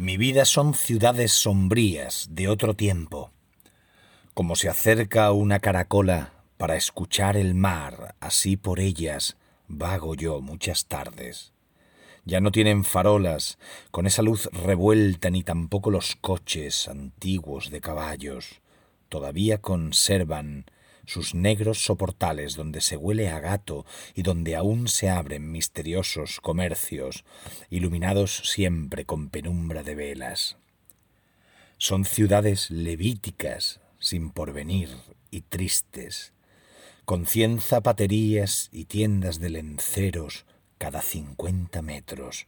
Mi vida son ciudades sombrías de otro tiempo. Como se acerca una caracola para escuchar el mar, así por ellas vago yo muchas tardes. Ya no tienen farolas con esa luz revuelta ni tampoco los coches antiguos de caballos. Todavía conservan sus negros soportales donde se huele a gato y donde aún se abren misteriosos comercios, iluminados siempre con penumbra de velas. Son ciudades levíticas, sin porvenir y tristes, con cien zapaterías y tiendas de lenceros cada cincuenta metros.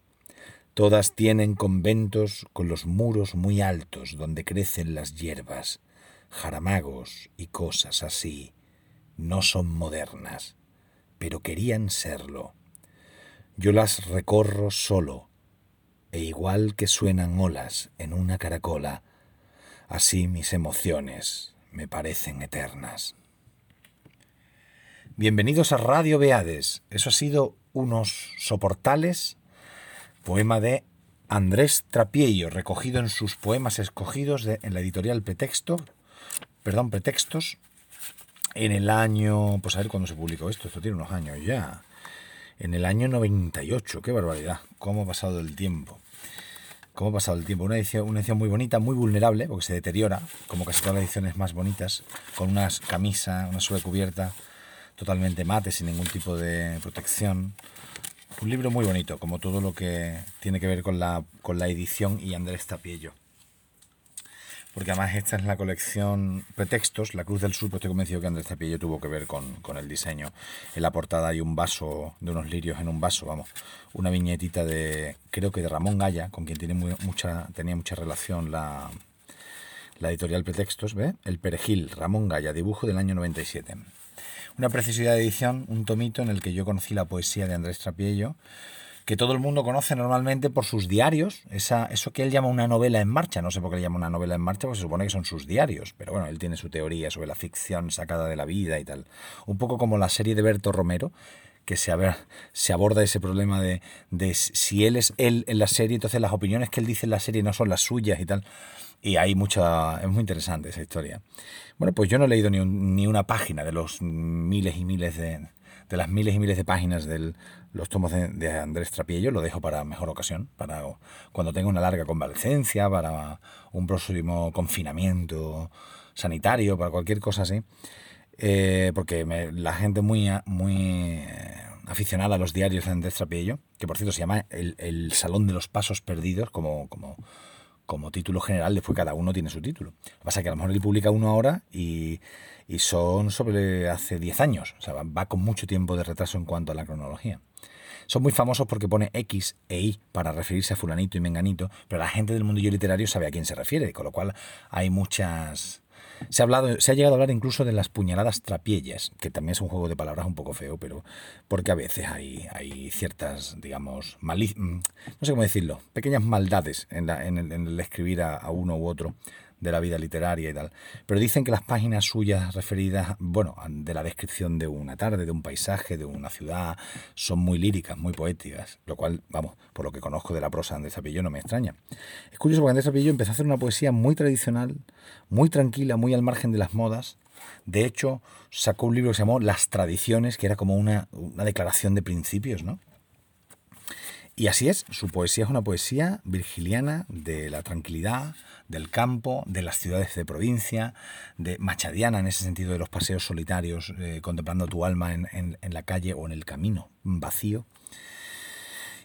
Todas tienen conventos con los muros muy altos donde crecen las hierbas, jaramagos y cosas así. No son modernas, pero querían serlo. Yo las recorro solo, e igual que suenan olas en una caracola, así mis emociones me parecen eternas. Bienvenidos a Radio Beades. Eso ha sido unos soportales, poema de Andrés Trapiello, recogido en sus poemas escogidos en la editorial Pretexto, perdón, Pretextos, en el año, pues a ver cuándo se publicó esto, esto tiene unos años ya, en el año 98, qué barbaridad, cómo ha pasado el tiempo. ¿Cómo ha pasado el tiempo? Una edición, una edición muy bonita, muy vulnerable, porque se deteriora, como casi todas las ediciones más bonitas, con una camisa, una suela cubierta totalmente mate, sin ningún tipo de protección. Un libro muy bonito, como todo lo que tiene que ver con la, con la edición y Andrés Tapiello porque además esta es la colección Pretextos, La Cruz del Sur, pues estoy convencido que Andrés Cepillo tuvo que ver con, el diseño. En la portada hay un vaso, de unos lirios en un vaso, vamos, una viñetita de, creo que de Ramón Gaya, con quien tiene mucha, tenía mucha relación la, la editorial Pretextos, ¿ve? El Perejil, Ramón Gaya, dibujo del año 97. Una preciosidad de edición, un tomito en el que yo conocí la poesía de Andrés Trapiello, que todo el mundo conoce normalmente por sus diarios, esa, eso que él llama una novela en marcha, no sé por qué le llama una novela en marcha, porque se supone que son sus diarios, pero bueno, él tiene su teoría sobre la ficción sacada de la vida y tal. Un poco como la serie de Berto Romero, que se, se aborda ese problema de, de si él es él en la serie, entonces las opiniones que él dice en la serie no son las suyas y tal. Y hay mucha, es muy interesante esa historia. Bueno, pues yo no he leído ni, ni una página de los miles y miles de, de las miles y miles de páginas de los tomos de, Andrés Trapiello, lo dejo para mejor ocasión, para cuando tenga una larga convalecencia, para un próximo confinamiento sanitario, para cualquier cosa así. Eh, porque la gente muy, muy eh, aficionada a los diarios de Andrés Trapiello, que por cierto se llama el, Salón de los Pasos Perdidos, como, como, como título general, después cada uno tiene su título. Lo que pasa es que a lo mejor él publica uno ahora y y son sobre hace 10 años, o sea, va con mucho tiempo de retraso en cuanto a la cronología. Son muy famosos porque pone X e Y para referirse a fulanito y menganito, pero la gente del mundillo literario sabe a quién se refiere, con lo cual hay muchas... Se ha, hablado, se ha llegado a hablar incluso de las puñaladas trapiellas, que también es un juego de palabras un poco feo, pero porque a veces hay, hay ciertas, digamos, malic mm, no sé cómo decirlo, pequeñas maldades en, el, escribir a uno u otro de la vida literaria y tal. Pero dicen que las páginas suyas referidas, bueno, de la descripción de una tarde, de un paisaje, de una ciudad, son muy líricas, muy poéticas, lo cual, vamos, por lo que conozco de la prosa de Andrés Apillo no me extraña. Es curioso porque Andrés Apillo empezó a hacer una poesía muy tradicional, muy tranquila, muy al margen de las modas. De hecho, sacó un libro que se llamó Las Tradiciones, que era como una, una declaración de principios, ¿no? Y así es, su poesía es una poesía virgiliana de la tranquilidad, del campo, de las ciudades de provincia, de machadiana en ese sentido de los paseos solitarios, eh, contemplando tu alma en, en la calle o en el camino vacío.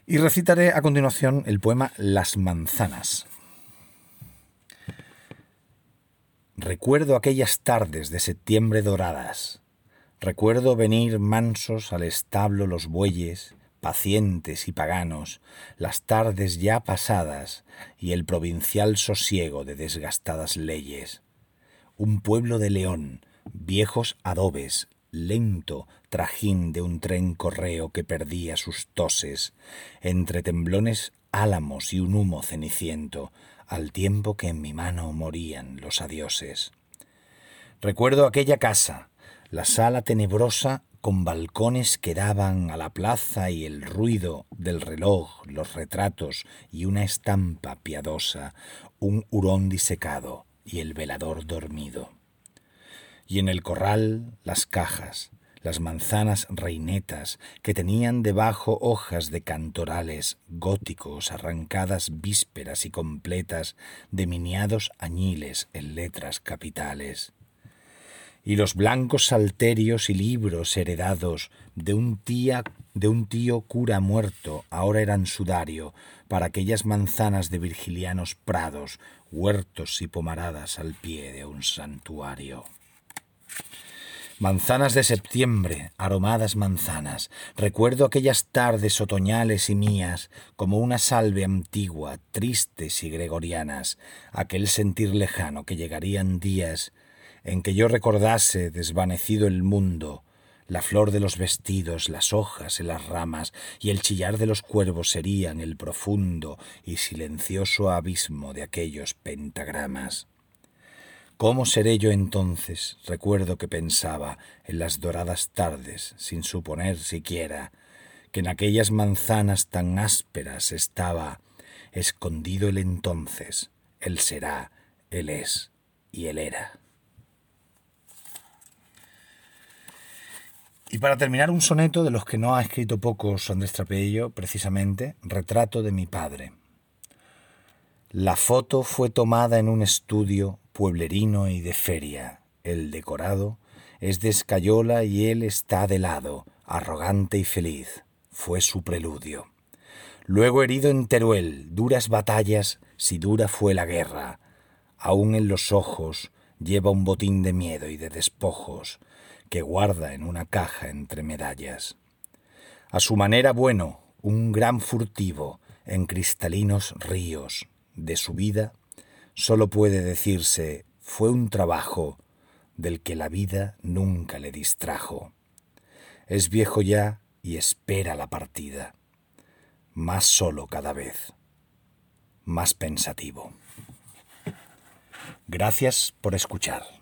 Y recitaré a continuación el poema Las manzanas. Recuerdo aquellas tardes de septiembre doradas. Recuerdo venir mansos al establo los bueyes pacientes y paganos, las tardes ya pasadas y el provincial sosiego de desgastadas leyes. Un pueblo de león, viejos adobes, lento trajín de un tren correo que perdía sus toses, entre temblones álamos y un humo ceniciento, al tiempo que en mi mano morían los adioses. Recuerdo aquella casa, la sala tenebrosa con balcones que daban a la plaza y el ruido del reloj, los retratos y una estampa piadosa, un hurón disecado y el velador dormido. Y en el corral las cajas, las manzanas reinetas que tenían debajo hojas de cantorales góticos arrancadas vísperas y completas de miniados añiles en letras capitales y los blancos salterios y libros heredados de un, tía, de un tío cura muerto ahora eran sudario para aquellas manzanas de virgilianos prados, huertos y pomaradas al pie de un santuario. Manzanas de septiembre, aromadas manzanas. Recuerdo aquellas tardes otoñales y mías, como una salve antigua, tristes y gregorianas, aquel sentir lejano que llegarían días en que yo recordase desvanecido el mundo, la flor de los vestidos, las hojas en las ramas y el chillar de los cuervos serían el profundo y silencioso abismo de aquellos pentagramas. ¿Cómo seré yo entonces? Recuerdo que pensaba en las doradas tardes, sin suponer siquiera que en aquellas manzanas tan ásperas estaba escondido el entonces, él será, él es y él era. Y para terminar, un soneto de los que no ha escrito pocos Andrés Trapello, precisamente, Retrato de mi padre. La foto fue tomada en un estudio pueblerino y de feria. El decorado es de escayola y él está de lado, arrogante y feliz. Fue su preludio. Luego herido en Teruel, duras batallas, si dura fue la guerra. Aún en los ojos lleva un botín de miedo y de despojos que guarda en una caja entre medallas. A su manera bueno, un gran furtivo en cristalinos ríos de su vida, solo puede decirse fue un trabajo del que la vida nunca le distrajo. Es viejo ya y espera la partida, más solo cada vez, más pensativo. Gracias por escuchar.